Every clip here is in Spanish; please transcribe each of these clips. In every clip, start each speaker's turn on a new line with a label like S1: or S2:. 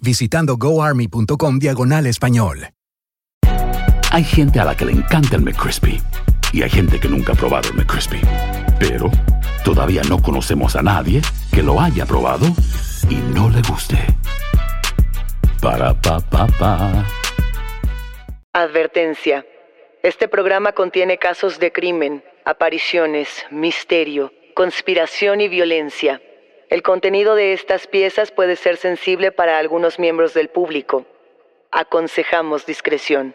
S1: visitando goarmy.com diagonal español.
S2: Hay gente a la que le encanta el McCrispy y hay gente que nunca ha probado el McCrispy. Pero todavía no conocemos a nadie que lo haya probado y no le guste. Para pa pa pa.
S3: Advertencia. Este programa contiene casos de crimen, apariciones, misterio, conspiración y violencia. El contenido de estas piezas puede ser sensible para algunos miembros del público. Aconsejamos discreción.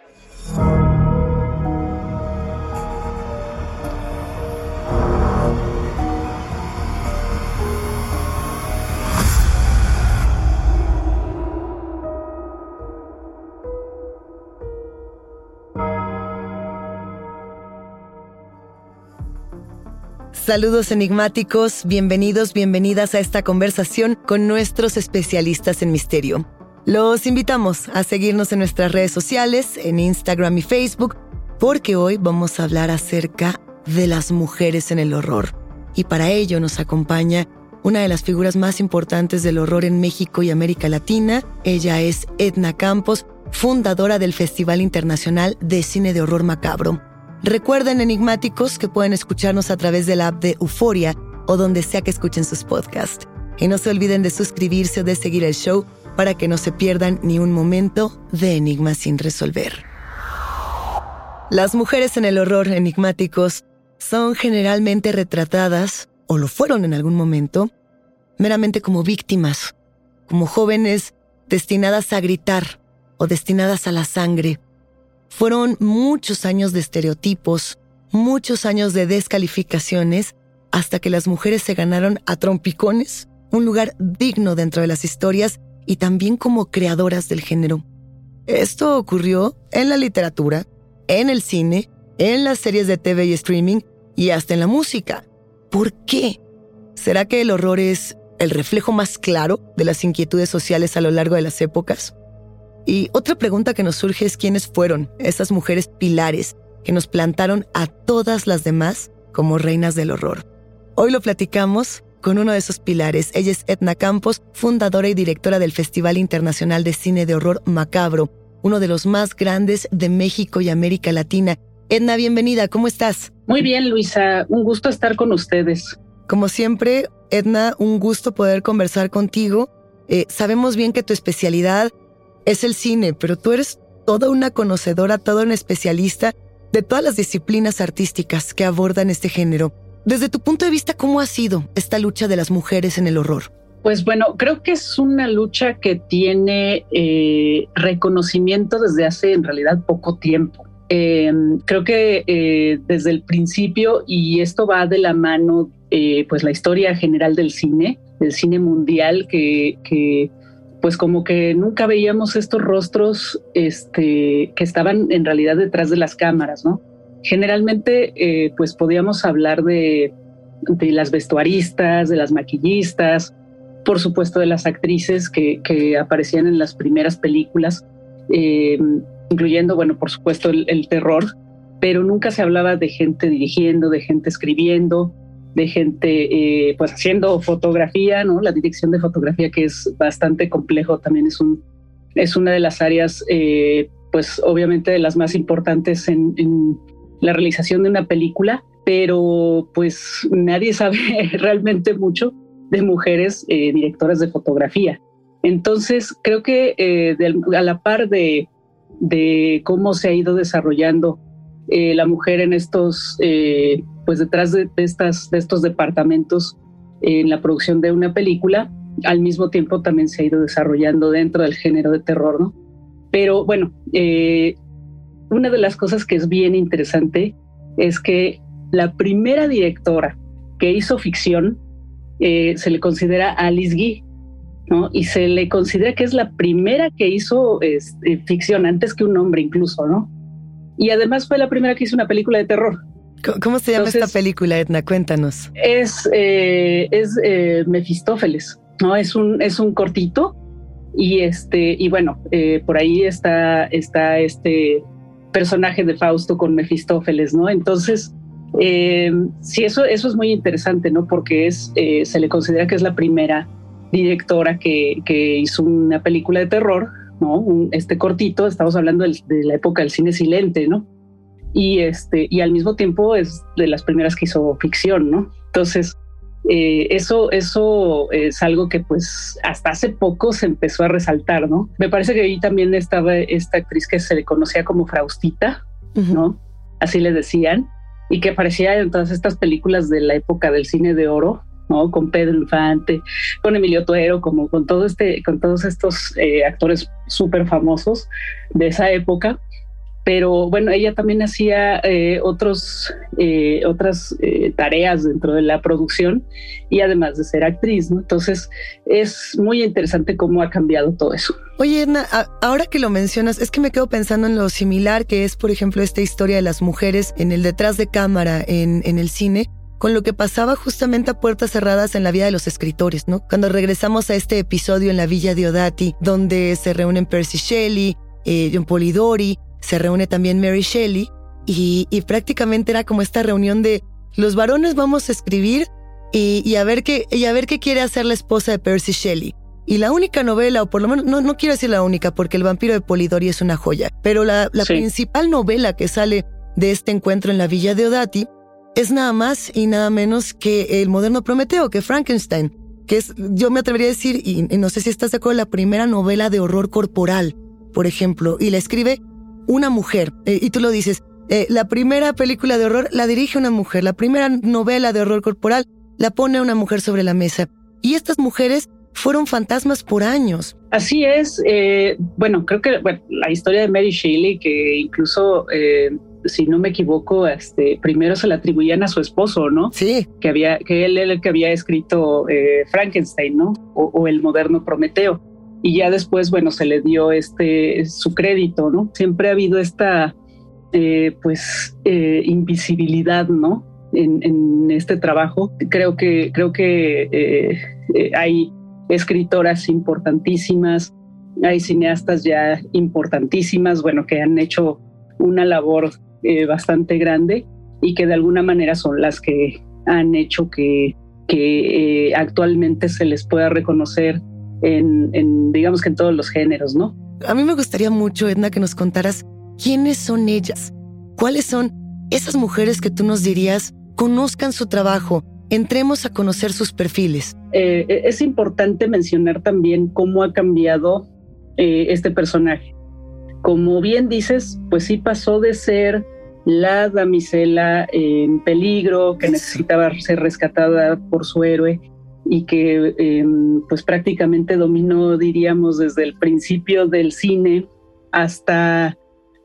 S4: Saludos enigmáticos, bienvenidos, bienvenidas a esta conversación con nuestros especialistas en misterio. Los invitamos a seguirnos en nuestras redes sociales, en Instagram y Facebook, porque hoy vamos a hablar acerca de las mujeres en el horror. Y para ello nos acompaña una de las figuras más importantes del horror en México y América Latina. Ella es Edna Campos, fundadora del Festival Internacional de Cine de Horror Macabro. Recuerden, enigmáticos, que pueden escucharnos a través de la app de Euforia o donde sea que escuchen sus podcasts. Y no se olviden de suscribirse o de seguir el show para que no se pierdan ni un momento de enigmas sin resolver. Las mujeres en el horror enigmáticos son generalmente retratadas, o lo fueron en algún momento, meramente como víctimas, como jóvenes destinadas a gritar o destinadas a la sangre. Fueron muchos años de estereotipos, muchos años de descalificaciones, hasta que las mujeres se ganaron a trompicones un lugar digno dentro de las historias y también como creadoras del género. Esto ocurrió en la literatura, en el cine, en las series de TV y streaming y hasta en la música. ¿Por qué? ¿Será que el horror es el reflejo más claro de las inquietudes sociales a lo largo de las épocas? Y otra pregunta que nos surge es quiénes fueron esas mujeres pilares que nos plantaron a todas las demás como reinas del horror. Hoy lo platicamos con uno de esos pilares. Ella es Edna Campos, fundadora y directora del Festival Internacional de Cine de Horror Macabro, uno de los más grandes de México y América Latina. Edna, bienvenida, ¿cómo estás?
S5: Muy bien, Luisa, un gusto estar con ustedes.
S4: Como siempre, Edna, un gusto poder conversar contigo. Eh, sabemos bien que tu especialidad es el cine, pero tú eres toda una conocedora, toda una especialista de todas las disciplinas artísticas que abordan este género. Desde tu punto de vista, ¿cómo ha sido esta lucha de las mujeres en el horror?
S5: Pues bueno, creo que es una lucha que tiene eh, reconocimiento desde hace en realidad poco tiempo. Eh, creo que eh, desde el principio, y esto va de la mano, eh, pues la historia general del cine, del cine mundial, que pues como que nunca veíamos estos rostros este, que estaban en realidad detrás de las cámaras, ¿no? Generalmente, eh, pues podíamos hablar de, las vestuaristas, de las maquillistas, por supuesto de las actrices que, aparecían en las primeras películas, eh, incluyendo, bueno, por supuesto, el, terror, pero nunca se hablaba de gente dirigiendo, de gente escribiendo, de gente eh, pues haciendo fotografía, ¿no? La dirección de fotografía que es bastante complejo, también es un es una de las áreas eh, pues obviamente de las más importantes en, la realización de una película, pero pues nadie sabe realmente mucho de mujeres eh, directoras de fotografía. Entonces creo que eh, a la par de, cómo se ha ido desarrollando la mujer en estos, pues detrás de, estas, de estos departamentos en la producción de una película, al mismo tiempo también se ha ido desarrollando dentro del género de terror, ¿no? Pero bueno, eh, una de las cosas que es bien interesante es que la primera directora que hizo ficción eh, se le considera Alice Guy, ¿no? Y se le considera que es la primera que hizo este, ficción antes que un hombre incluso, ¿no? Y además fue la primera que hizo una película de terror.
S4: ¿Cómo se llama esta película, Edna? Cuéntanos.
S5: Es, eh, es Mefistófeles, ¿no? Es un, es un cortito y este, y bueno, eh, por ahí está, está este personaje de Fausto con Mefistófeles, ¿no? Entonces, eh, sí, eso, eso es muy interesante, ¿no? Porque es, eh, se le considera que es la primera directora que, que hizo una película de terror, ¿no? este cortito, estamos hablando de la época del cine silente, ¿no? Y, este, y al mismo tiempo es de las primeras que hizo ficción, ¿no? Entonces, eh, eso, eso es algo que pues hasta hace poco se empezó a resaltar, ¿no? Me parece que ahí también estaba esta actriz que se le conocía como Fraustita, ¿no? Así le decían, y que aparecía en todas estas películas de la época del cine de oro, ¿no? Con Pedro Infante, con Emilio Tuero, como con todo este, con todos estos eh, actores súper famosos de esa época pero bueno, ella también hacía eh, otros, eh, otras eh, tareas dentro de la producción y además de ser actriz, ¿no? Entonces es muy interesante cómo ha cambiado todo eso.
S4: Oye, Edna, ahora que lo mencionas, es que me quedo pensando en lo similar que es, por ejemplo, esta historia de las mujeres en el detrás de cámara en, en el cine con lo que pasaba justamente a puertas cerradas en la vida de los escritores, ¿no? Cuando regresamos a este episodio en la Villa de Odati, donde se reúnen Percy Shelley, John Polidori, se reúne también Mary Shelley y, prácticamente era como esta reunión de los varones vamos a escribir y, a ver qué, y a ver qué quiere hacer la esposa de Percy Shelley. Y la única novela, o por lo menos no, no quiero decir la única, porque El vampiro de Polidori es una joya, pero la, principal novela que sale de este encuentro en la villa de Odati es nada más y nada menos que el moderno Prometeo, que Frankenstein, que es, yo me atrevería a decir, y, y no sé si estás de acuerdo, la primera novela de horror corporal, por ejemplo, y la escribe una mujer. Eh, y tú lo dices, eh, la primera película de horror la dirige una mujer, la primera novela de horror corporal la pone una mujer sobre la mesa. Y estas mujeres fueron fantasmas por años.
S5: Así es. Eh, bueno, creo que la historia de Mary Shelley, que incluso, si no me equivoco, este, primero se la atribuían a su esposo, ¿no?
S4: Sí.
S5: Que había, que él era el que había escrito Frankenstein, ¿no? o, el moderno Prometeo y ya después, bueno, se le dio este su crédito, ¿no? Siempre ha habido esta, eh, pues, eh, invisibilidad, ¿no? En, este trabajo. Creo que, creo que eh, hay escritoras importantísimas, hay cineastas ya importantísimas, bueno, que han hecho una labor bastante grande y que de alguna manera son las que han hecho que, que actualmente se les pueda reconocer en, digamos que en todos los géneros, ¿no?
S4: A mí me gustaría mucho, Edna, que nos contaras quiénes son ellas, cuáles son esas mujeres que tú nos dirías, conozcan su trabajo, entremos a conocer sus perfiles.
S5: Eh, es importante mencionar también cómo ha cambiado eh, este personaje. Como bien dices, pues sí pasó de ser la damisela en peligro, que necesitaba ser rescatada por su héroe, y que em, pues prácticamente dominó, diríamos, desde el principio del cine hasta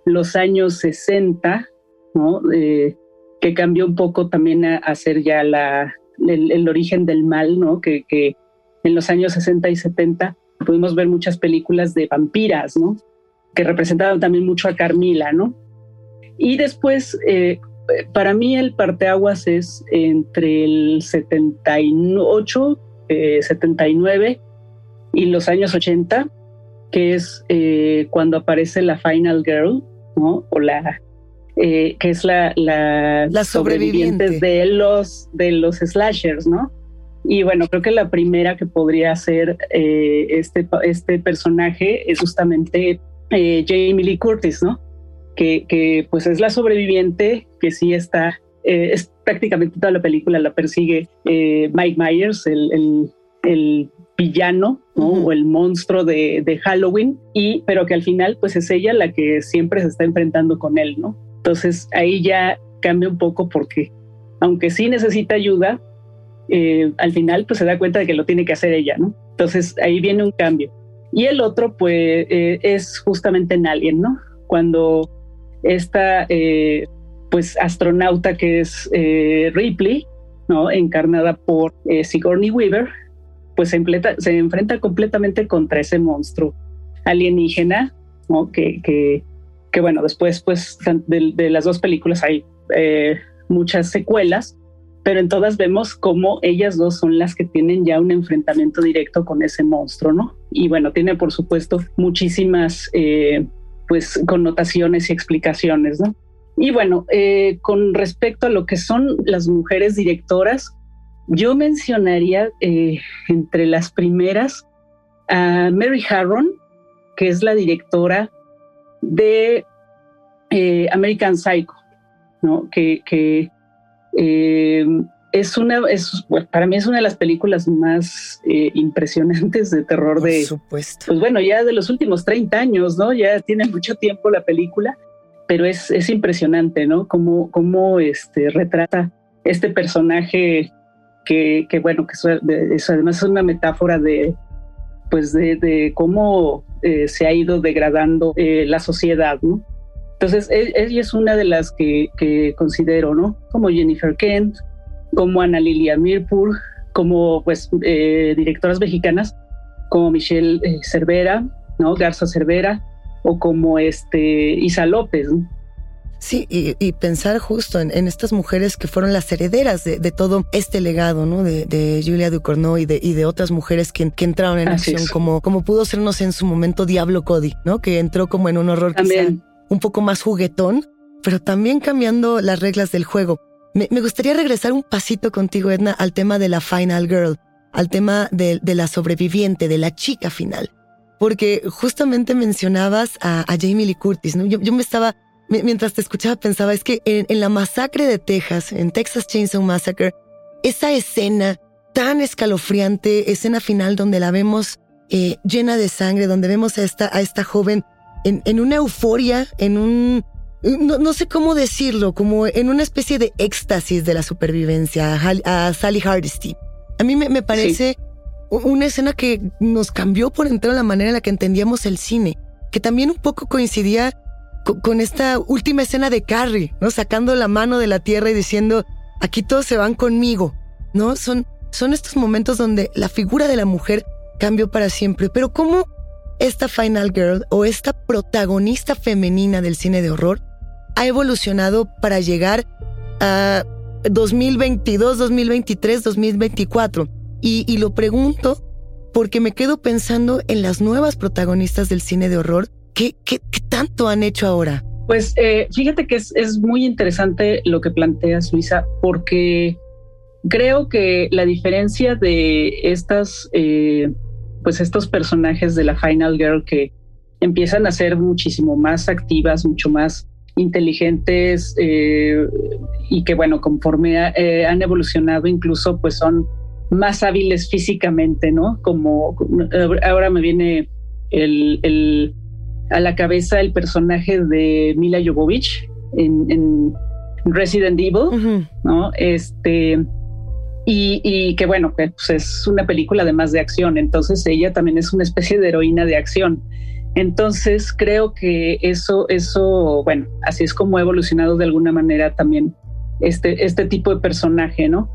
S5: los años 60, ¿no? que cambió un poco también a, ser ya la, el, origen del mal, ¿no? Que, que, en los años 60 y 70 pudimos ver muchas películas de vampiras, ¿no? Que representaban también mucho a Carmila, ¿no? Y después, eh, para mí el parteaguas es entre el 78, 79 eh, y los años 80, que es eh, cuando aparece la Final Girl, ¿no? O la eh, que es la, la,
S4: la sobreviviente
S5: de los de los slashers, ¿no? Y bueno, creo que la primera que podría ser eh, este, este personaje es justamente Jamie Lee Curtis, ¿no? Que, que, pues es la sobreviviente que sí está, eh, es prácticamente toda la película la persigue eh, Mike Myers, el, el, el villano ¿no? o el monstruo de, de, Halloween, y, pero que al final pues es ella la que siempre se está enfrentando con él, ¿no? Entonces ahí ya cambia un poco porque aunque sí necesita ayuda, eh, al final pues se da cuenta de que lo tiene que hacer ella, ¿no? Entonces ahí viene un cambio. Y el otro pues eh, es justamente en Alien, ¿no? Cuando esta eh, pues astronauta que es eh, Ripley, ¿no? Encarnada por eh, Sigourney Weaver, pues se, enfrenta completamente contra ese monstruo alienígena, ¿no? Que, que, bueno, después pues de, las dos películas hay eh, muchas secuelas, pero en todas vemos cómo ellas dos son las que tienen ya un enfrentamiento directo con ese monstruo, ¿no? Y bueno, tiene por supuesto muchísimas pues connotaciones y explicaciones, ¿no? Y bueno, eh, con respecto a lo que son las mujeres directoras, yo mencionaría eh, entre las primeras a Mary Harron, que es la directora de eh, American Psycho, ¿no? que, que eh, es una, es, bueno, para mí es una de las películas más eh, impresionantes de terror
S4: Por
S5: de,
S4: supuesto.
S5: pues bueno, ya de los últimos 30 años, ¿no? Ya tiene mucho tiempo la película, pero es, es impresionante, ¿no? Cómo, cómo este, retrata este personaje que, que bueno, que eso, además es una metáfora de, pues de, de cómo eh, se ha ido degradando eh, la sociedad, ¿no? Entonces, ella es una de las que, que considero, ¿no? Como Jennifer Kent, como Ana Lilia Mirpur, como pues eh, directoras mexicanas como Michelle eh, Cervera, ¿no? Garza Cervera, o como este Isa López. ¿no?
S4: Sí, y, y, pensar justo en, en, estas mujeres que fueron las herederas de, de todo este legado, ¿no? De, de, Julia Ducournau y de, y de otras mujeres que, que entraron en Así acción, es. como, como pudo sernos en su momento Diablo Cody, ¿no? Que entró como en un horror
S5: También.
S4: un poco más juguetón, pero también cambiando las reglas del juego. Me, me, gustaría regresar un pasito contigo, Edna, al tema de la Final Girl, al tema de, de la sobreviviente, de la chica final. Porque justamente mencionabas a, Jamie Lee Curtis, ¿no? Yo, me estaba mientras te escuchaba pensaba, es que en, la masacre de Texas, en Texas Chainsaw Massacre, esa escena tan escalofriante, escena final donde la vemos eh, llena de sangre, donde vemos a esta, a esta joven en, una euforia, en un... No, sé cómo decirlo, como en una especie de éxtasis de la supervivencia, a, Sally Hardesty. A mí me, parece. Una escena que nos cambió por entero la manera en la que entendíamos el cine, que también un poco coincidía con esta última escena de Carrie, ¿no? Sacando la mano de la tierra y diciendo, aquí todos se van conmigo, ¿no? Son, son estos momentos donde la figura de la mujer cambió para siempre. Pero ¿cómo esta Final Girl o esta protagonista femenina del cine de horror ha evolucionado para llegar a 2022, 2023, 2024? Y, y lo pregunto porque me quedo pensando en las nuevas protagonistas del cine de horror ¿Qué, qué, tanto han hecho ahora?
S5: Pues eh, fíjate que es, es, muy interesante lo que planteas, Luisa, porque creo que la diferencia de estas, eh, pues estos personajes de la Final Girl que empiezan a ser muchísimo más activas, mucho más inteligentes eh, y que bueno, conforme eh, han evolucionado incluso pues son más hábiles físicamente, ¿no? Como ahora me viene el, el a la cabeza el personaje de Mila Jovovich en, en Resident Evil, uh -huh. ¿no? Este, y, y, que bueno, pues es una película además de acción, entonces ella también es una especie de heroína de acción. Entonces creo que eso, eso, bueno, así es como ha evolucionado de alguna manera también este, este tipo de personaje, ¿no?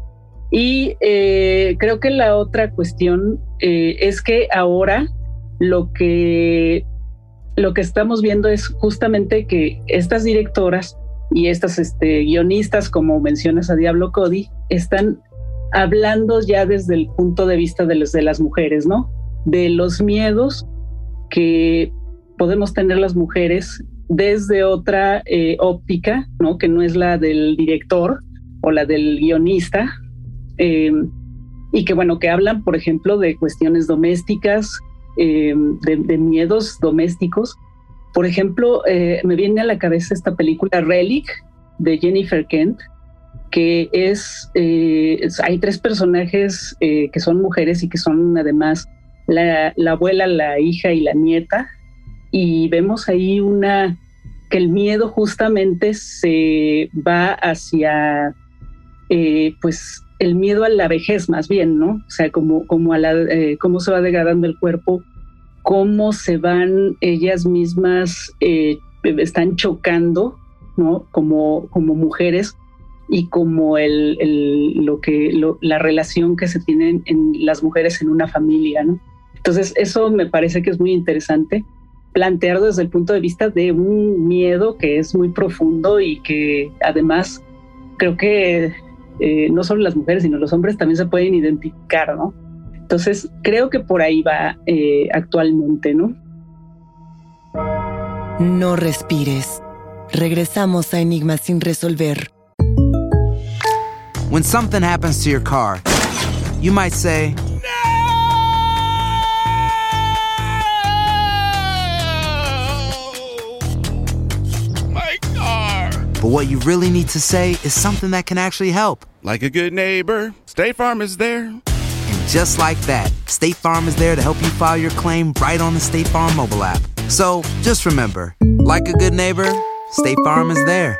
S5: Y eh, creo que la otra cuestión eh, es que ahora lo que lo que estamos viendo es justamente que estas directoras y estas este, guionistas, como mencionas a Diablo Cody, están hablando ya desde el punto de vista de, los, de las mujeres, ¿no? De los miedos que podemos tener las mujeres desde otra eh, óptica, ¿no? que no es la del director o la del guionista, em, y que bueno, que hablan, por ejemplo, de cuestiones domésticas, em, de, miedos domésticos. Por ejemplo, eh, me viene a la cabeza esta película Relic de Jennifer Kent, que es, eh, hay tres personajes que son mujeres y que son además la, la abuela, la hija y la nieta, y vemos ahí una que el miedo justamente se va hacia eh, pues el miedo a la vejez más bien, ¿no? O sea, como, como a la, eh, cómo se va degradando el cuerpo, cómo se van ellas mismas, eh, están chocando, ¿no? Como, como mujeres y como el, el lo que, la relación que se tienen en las mujeres en una familia, ¿no? Entonces, eso me parece que es muy interesante plantear desde el punto de vista de un miedo que es muy profundo y que además creo que eh, no solo las mujeres, sino los hombres también se pueden identificar, ¿no? Entonces, creo que por ahí va eh, actualmente, ¿no?
S4: No respires. Regresamos a Enigma sin resolver.
S6: When something happens to your car, you might say, But what you really need to say is something that can actually help.
S7: Like a good neighbor, State Farm is there.
S6: And just like that, State Farm is there to help you file your claim right on the State Farm mobile app. So just remember, like a good neighbor, State Farm is there.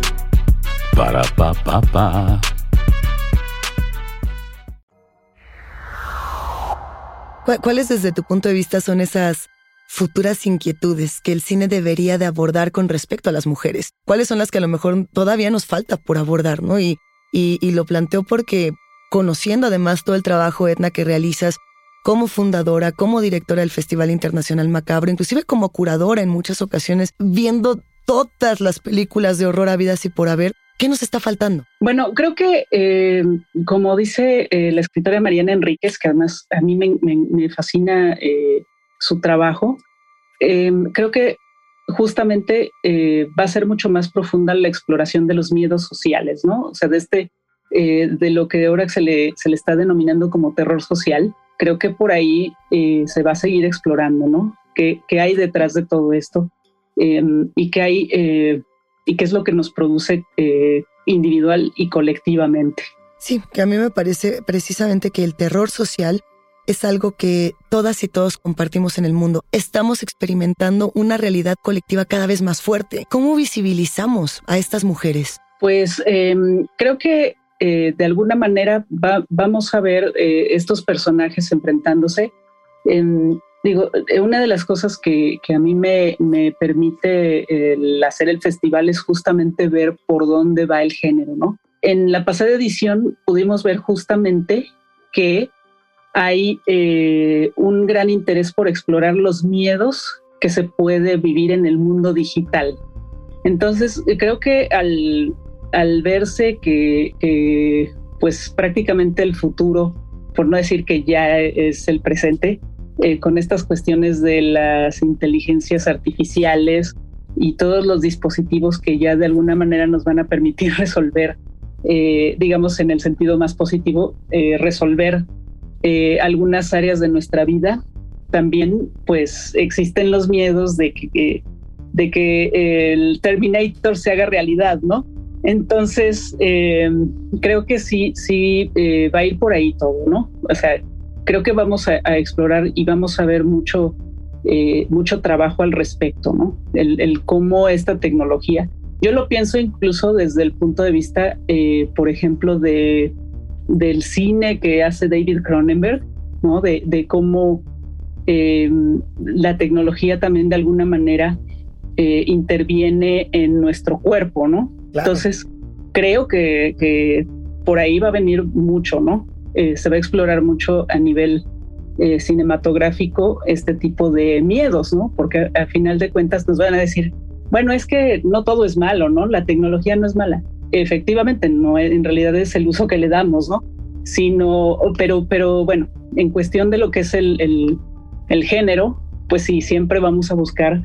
S2: Para, pa, pa, pa.
S4: ¿Cuáles desde tu punto de vista son esas futuras inquietudes que el cine debería de abordar con respecto a las mujeres? ¿Cuáles son las que a lo mejor todavía nos falta por abordar, no? Y, y, lo planteo porque conociendo además todo el trabajo, Etna, que realizas como fundadora, como directora del Festival Internacional Macabro, inclusive como curadora en muchas ocasiones, viendo todas las películas de horror habidas y por haber, ¿Qué nos está faltando?
S5: Bueno, creo que, eh, como dice eh, la escritora Mariana Enríquez, que además a mí me, fascina eh, su trabajo, em, creo que justamente va a ser mucho más profunda la exploración de los miedos sociales, ¿no? O sea, de este, de lo que ahora se le, se le está denominando como terror social, creo que por ahí se va a seguir explorando, ¿no? ¿Qué, qué hay detrás de todo esto? Em, y qué hay y qué es lo que nos produce eh, individual y colectivamente.
S4: Sí, que a mí me parece precisamente que el terror social es algo que todas y todos compartimos en el mundo. Estamos experimentando una realidad colectiva cada vez más fuerte. ¿Cómo visibilizamos a estas mujeres?
S5: Pues em, creo que eh, de alguna manera vamos a ver eh, estos personajes enfrentándose. En, Digo, eh, una de las cosas que, a mí me, permite hacer el festival es justamente ver por dónde va el género, ¿no? En la pasada edición pudimos ver justamente que hay eh, un gran interés por explorar los miedos que se puede vivir en el mundo digital. Entonces, creo que al, verse que, pues prácticamente el futuro, por no decir que ya es el presente, eh, con estas cuestiones de las inteligencias artificiales y todos los dispositivos que ya de alguna manera nos van a permitir resolver, eh, digamos en el sentido más positivo, eh, resolver algunas áreas de nuestra vida. También pues existen los miedos de que, de que el Terminator se haga realidad, ¿no? Entonces, creo que sí, sí va a ir por ahí todo, ¿no? O sea, creo que vamos a, explorar y vamos a ver mucho, eh, mucho trabajo al respecto, ¿no? El, cómo esta tecnología. Yo lo pienso incluso desde el punto de vista, eh, por ejemplo, de, del cine que hace David Cronenberg, ¿no? De, de cómo em, la tecnología también de alguna manera interviene en nuestro cuerpo, ¿no? Entonces, creo que, por ahí va a venir mucho, ¿no? Eh, se va a explorar mucho a nivel eh, cinematográfico este tipo de miedos, ¿no? Porque al final de cuentas nos van a decir, bueno, es que no todo es malo, ¿no? La tecnología no es mala. Efectivamente, no, en realidad es el uso que le damos, ¿no? Sino, pero, pero bueno, en cuestión de lo que es el, el, el género, pues sí, siempre vamos a buscar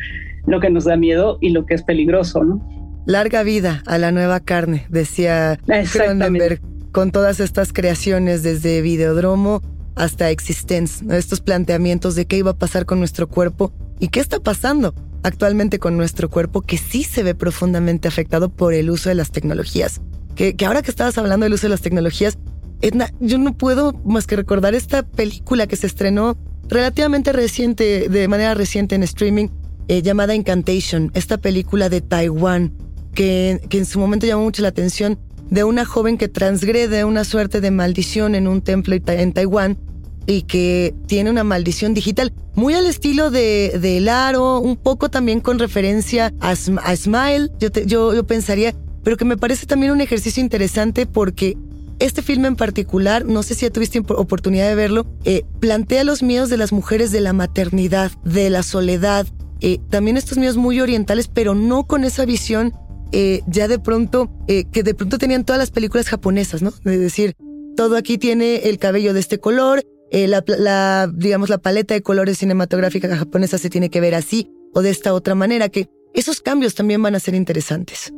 S5: lo que nos da miedo y lo que es peligroso, ¿no?
S4: Larga vida a la nueva carne, decía Cronenberg, con todas estas creaciones desde Videodromo hasta Existence, estos planteamientos de qué iba a pasar con nuestro cuerpo y qué está pasando actualmente con nuestro cuerpo que sí se ve profundamente afectado por el uso de las tecnologías. Que, que ahora que estabas hablando del uso de las tecnologías, Edna, yo no puedo más que recordar esta película que se estrenó relativamente reciente, de manera reciente en streaming, eh, llamada Incantation, esta película de Taiwán, que, en su momento llamó mucho la atención de una joven que transgrede una suerte de maldición en un templo en Taiwán y que tiene una maldición digital, muy al estilo de, de El Aro, un poco también con referencia a, Smile, yo, yo, yo pensaría, pero que me parece también un ejercicio interesante porque este filme en particular, no sé si tuviste oportunidad de verlo, eh, plantea los miedos de las mujeres de la maternidad, de la soledad, eh, también estos miedos muy orientales, pero no con esa visión eh, ya de pronto, eh, que de pronto tenían todas las películas japonesas, ¿no? De decir, todo aquí tiene el cabello de este color, eh, la, digamos, la paleta de colores cinematográfica japonesa se tiene que ver así o de esta otra manera, que esos cambios también van a ser interesantes.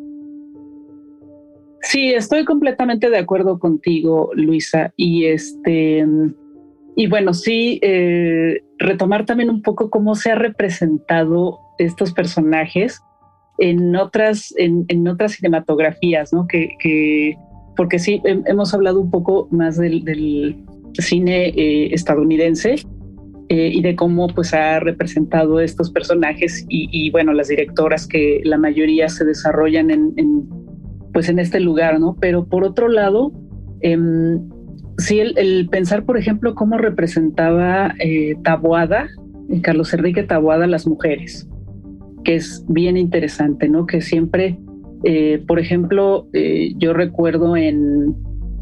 S5: Sí, estoy completamente de acuerdo contigo, Luisa. Y este, y bueno, sí, retomar también un poco cómo se ha representado estos personajes en otras, en, otras cinematografías, ¿no? Que, porque sí, hemos hablado un poco más del, cine eh, estadounidense eh, y de cómo pues ha representado estos personajes y, bueno, las directoras que la mayoría se desarrollan en, pues en este lugar, ¿no? Pero por otro lado, em, sí, el, pensar, por ejemplo, cómo representaba eh, Taboada, Carlos Enrique Taboada, las mujeres que es bien interesante, ¿no? Que siempre, eh, por ejemplo, eh, yo recuerdo en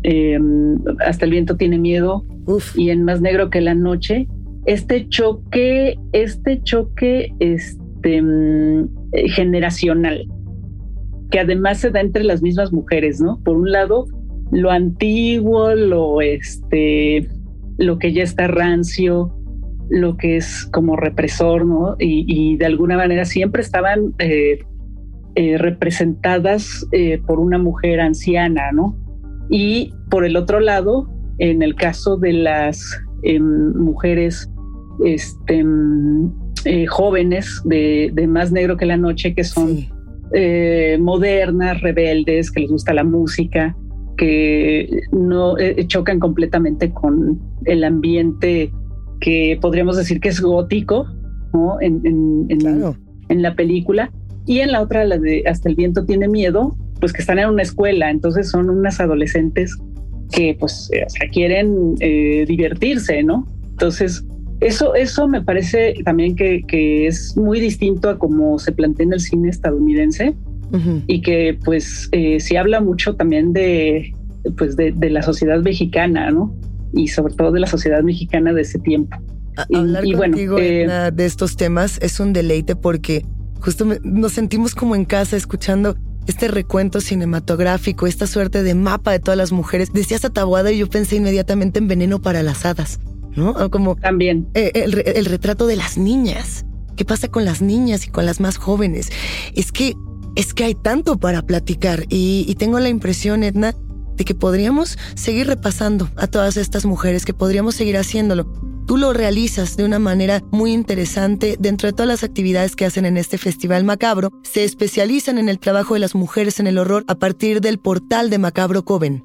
S5: em, Hasta el viento tiene miedo y en Más negro que la noche, este choque, este choque este, mm, generacional, que además se da entre las mismas mujeres, ¿no? Por un lado, lo antiguo, lo este, lo que ya está rancio, lo que es como represor, ¿no? Y, de alguna manera siempre estaban eh, eh, representadas eh, por una mujer anciana, ¿no? Y por el otro lado, en el caso de las em, mujeres este, em, jóvenes de, Más Negro que la Noche, que son modernas, rebeldes, que les gusta la música, que no chocan completamente con el ambiente que podríamos decir que es gótico, ¿no? En, en, la película. Y en la otra, la de Hasta el viento tiene miedo, pues que están en una escuela, entonces son unas adolescentes que pues eh, quieren eh, divertirse, ¿no? Entonces, eso, eso me parece también que, que, es muy distinto a como se plantea en el cine estadounidense y que pues eh, se habla mucho también de, pues de, de la sociedad mexicana, ¿no? Y sobre todo de la sociedad mexicana de ese tiempo.
S4: hablar contigo eh, de estos temas es un deleite porque justo nos sentimos como en casa escuchando este recuento cinematográfico, esta suerte de mapa de todas las mujeres. Decías Atabuada y yo pensé inmediatamente en Veneno para las Hadas, ¿no? Como
S5: también
S4: eh, el, retrato de las niñas. ¿Qué pasa con las niñas y con las más jóvenes? Es que es que hay tanto para platicar y, y tengo la impresión, Edna, de que podríamos seguir repasando a todas estas mujeres, que podríamos seguir haciéndolo. Tú lo realizas de una manera muy interesante dentro de todas las actividades que hacen en este Festival Macabro. Se especializan en el trabajo de las mujeres en el horror a partir del portal de Macabro Coven.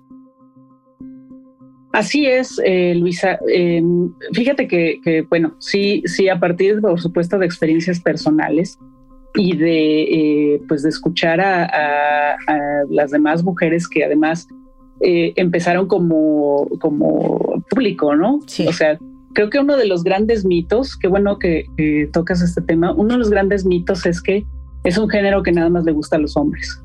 S5: Así es, eh, Luisa. Em, fíjate que, bueno, sí, sí, a partir, por supuesto, de experiencias personales y de, eh, pues, de escuchar a, las demás mujeres que además eh, empezaron como, como público, ¿no? Sí. O sea, creo que uno de los grandes mitos, qué bueno que, que tocas este tema, uno de los grandes mitos es que es un género que nada más le gusta a los hombres.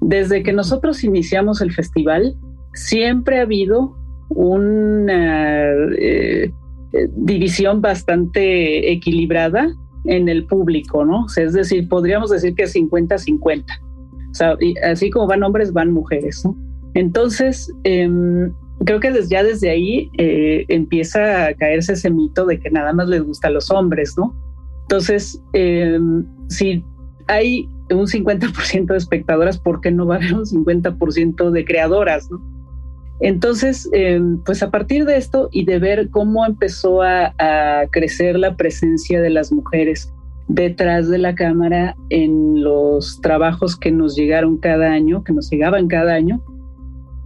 S5: Desde que nosotros iniciamos el festival, siempre ha habido una eh, división bastante equilibrada en el público, ¿no? es decir, podríamos decir que 50-50. O sea, así como van hombres, van mujeres, ¿no? Entonces, em, creo que desde, ya desde ahí eh, empieza a caerse ese mito de que nada más les gusta a los hombres, ¿no? Entonces, em, si hay un 50% de espectadoras, ¿por qué no va a haber un 50% de creadoras, ¿no? Entonces, em, pues a partir de esto y de ver cómo empezó a, crecer la presencia de las mujeres detrás de la cámara en los trabajos que nos llegaron cada año, que nos llegaban cada año,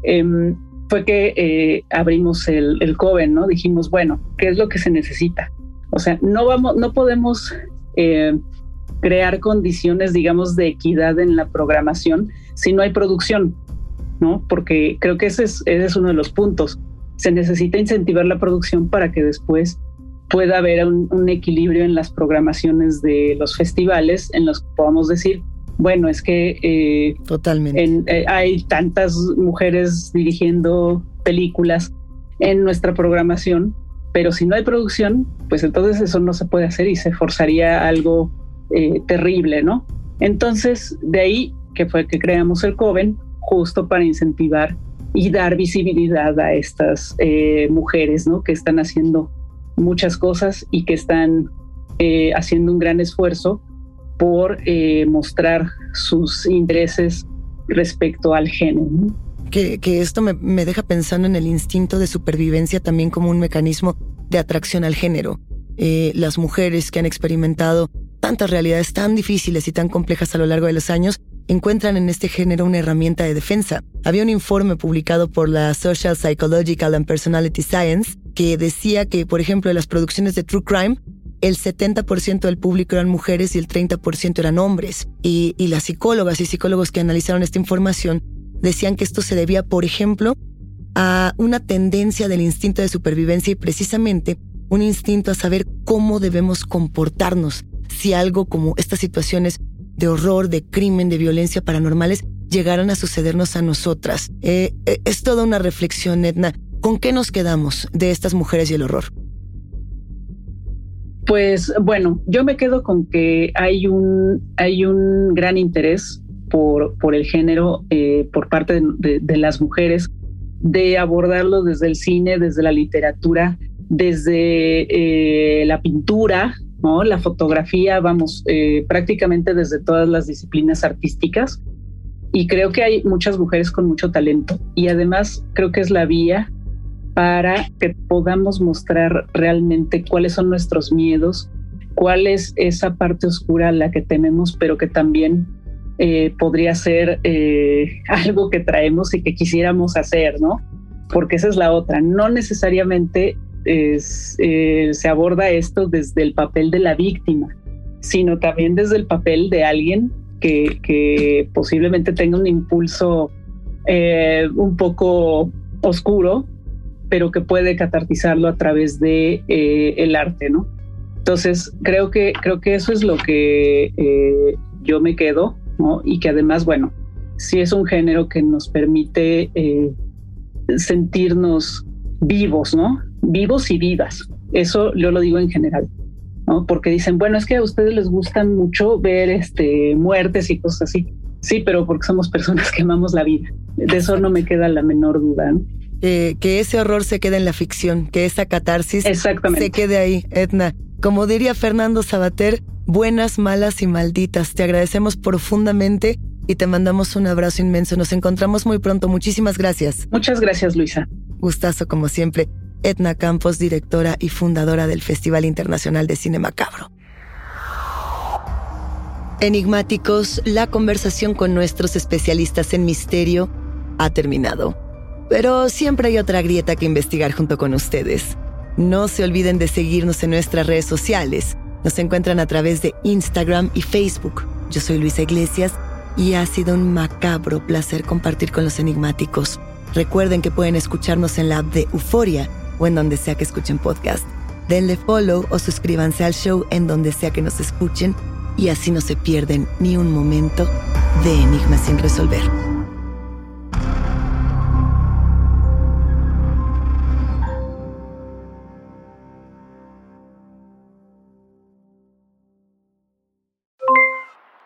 S5: em, fue que eh, abrimos el, el Coven, ¿no? Dijimos, bueno, ¿qué es lo que se necesita? O sea, no vamos, no podemos eh, crear condiciones, digamos, de equidad en la programación si no hay producción. ¿no? Porque creo que ese es, uno de los puntos. Se necesita incentivar la producción para que después pueda haber un, equilibrio en las programaciones de los festivales en los que podamos decir, bueno, es que
S4: eh, totalmente
S5: eh, hay tantas mujeres dirigiendo películas en nuestra programación, pero si no hay producción, pues entonces eso no se puede hacer y se forzaría algo eh, terrible, ¿no? Entonces, de ahí que fue que creamos el Coven, justo para incentivar y dar visibilidad a estas eh, mujeres ¿no? que están haciendo muchas cosas y que están eh, haciendo un gran esfuerzo por eh, mostrar sus intereses respecto al género.
S4: Que, esto me, me, deja pensando en el instinto de supervivencia también como un mecanismo de atracción al género. las mujeres que han experimentado tantas realidades tan difíciles y tan complejas a lo largo de los años encuentran en este género una herramienta de defensa. Había un informe publicado por la Social Psychological and Personality Science que decía que, por ejemplo, en las producciones de True Crime, el 70% del público eran mujeres y el 30% eran hombres. Y, las psicólogas y psicólogos que analizaron esta información decían que esto se debía, por ejemplo, a una tendencia del instinto de supervivencia y precisamente un instinto a saber cómo debemos comportarnos si algo como estas situaciones de horror, de crimen, de violencia paranormales llegaran a sucedernos a nosotras. Eh, eh, es toda una reflexión, Edna. ¿Con qué nos quedamos de estas mujeres y el horror?
S5: Pues bueno, yo me quedo con que hay un, hay un gran interés por, por el género eh, por parte de, las mujeres de abordarlo desde el cine, desde la literatura, desde la pintura, ¿no? La fotografía, vamos, eh, prácticamente desde todas las disciplinas artísticas. Y creo que hay muchas mujeres con mucho talento. Y además creo que es la vía para que podamos mostrar realmente cuáles son nuestros miedos, cuál es esa parte oscura la que tenemos, pero que también eh, podría ser eh, algo que traemos y que quisiéramos hacer, ¿no? Porque esa es la otra. No necesariamente es, eh, se aborda esto desde el papel de la víctima, sino también desde el papel de alguien que, posiblemente tenga un impulso un poco oscuro, pero que puede catartizarlo a través de eh, el arte, ¿no? Entonces creo que creo que eso es lo que yo me quedo, ¿no? Y que además, bueno, sí es un género que nos permite sentirnos vivos, ¿no? vivos y vivas. Eso yo lo digo en general, ¿no? Porque dicen, bueno, es que a ustedes les gusta mucho ver este, muertes y cosas así. Sí, pero porque somos personas que amamos la vida. De eso no me queda la menor duda.
S4: Que ese horror se quede en la ficción, que esa catarsis se quede ahí, Edna. Como diría Fernando Sabater, buenas, malas y malditas. Te agradecemos profundamente y te mandamos un abrazo inmenso. Nos encontramos muy pronto. Muchísimas gracias.
S5: Muchas gracias, Luisa.
S4: Gustazo como siempre. Edna Campos, directora y fundadora del Festival Internacional de Cine Macabro. Enigmáticos, la conversación con nuestros especialistas en misterio ha terminado. Pero siempre hay otra grieta que investigar junto con ustedes. No se olviden de seguirnos en nuestras redes sociales. Nos encuentran a través de Instagram y Facebook. Yo soy Luisa Iglesias y ha sido un macabro placer compartir con los enigmáticos. Recuerden que pueden escucharnos en la app de Euforia o en donde sea que escuchen podcast. Denle follow o suscríbanse al show en donde sea que nos escuchen y así no se pierden ni un momento de enigmas sin resolver.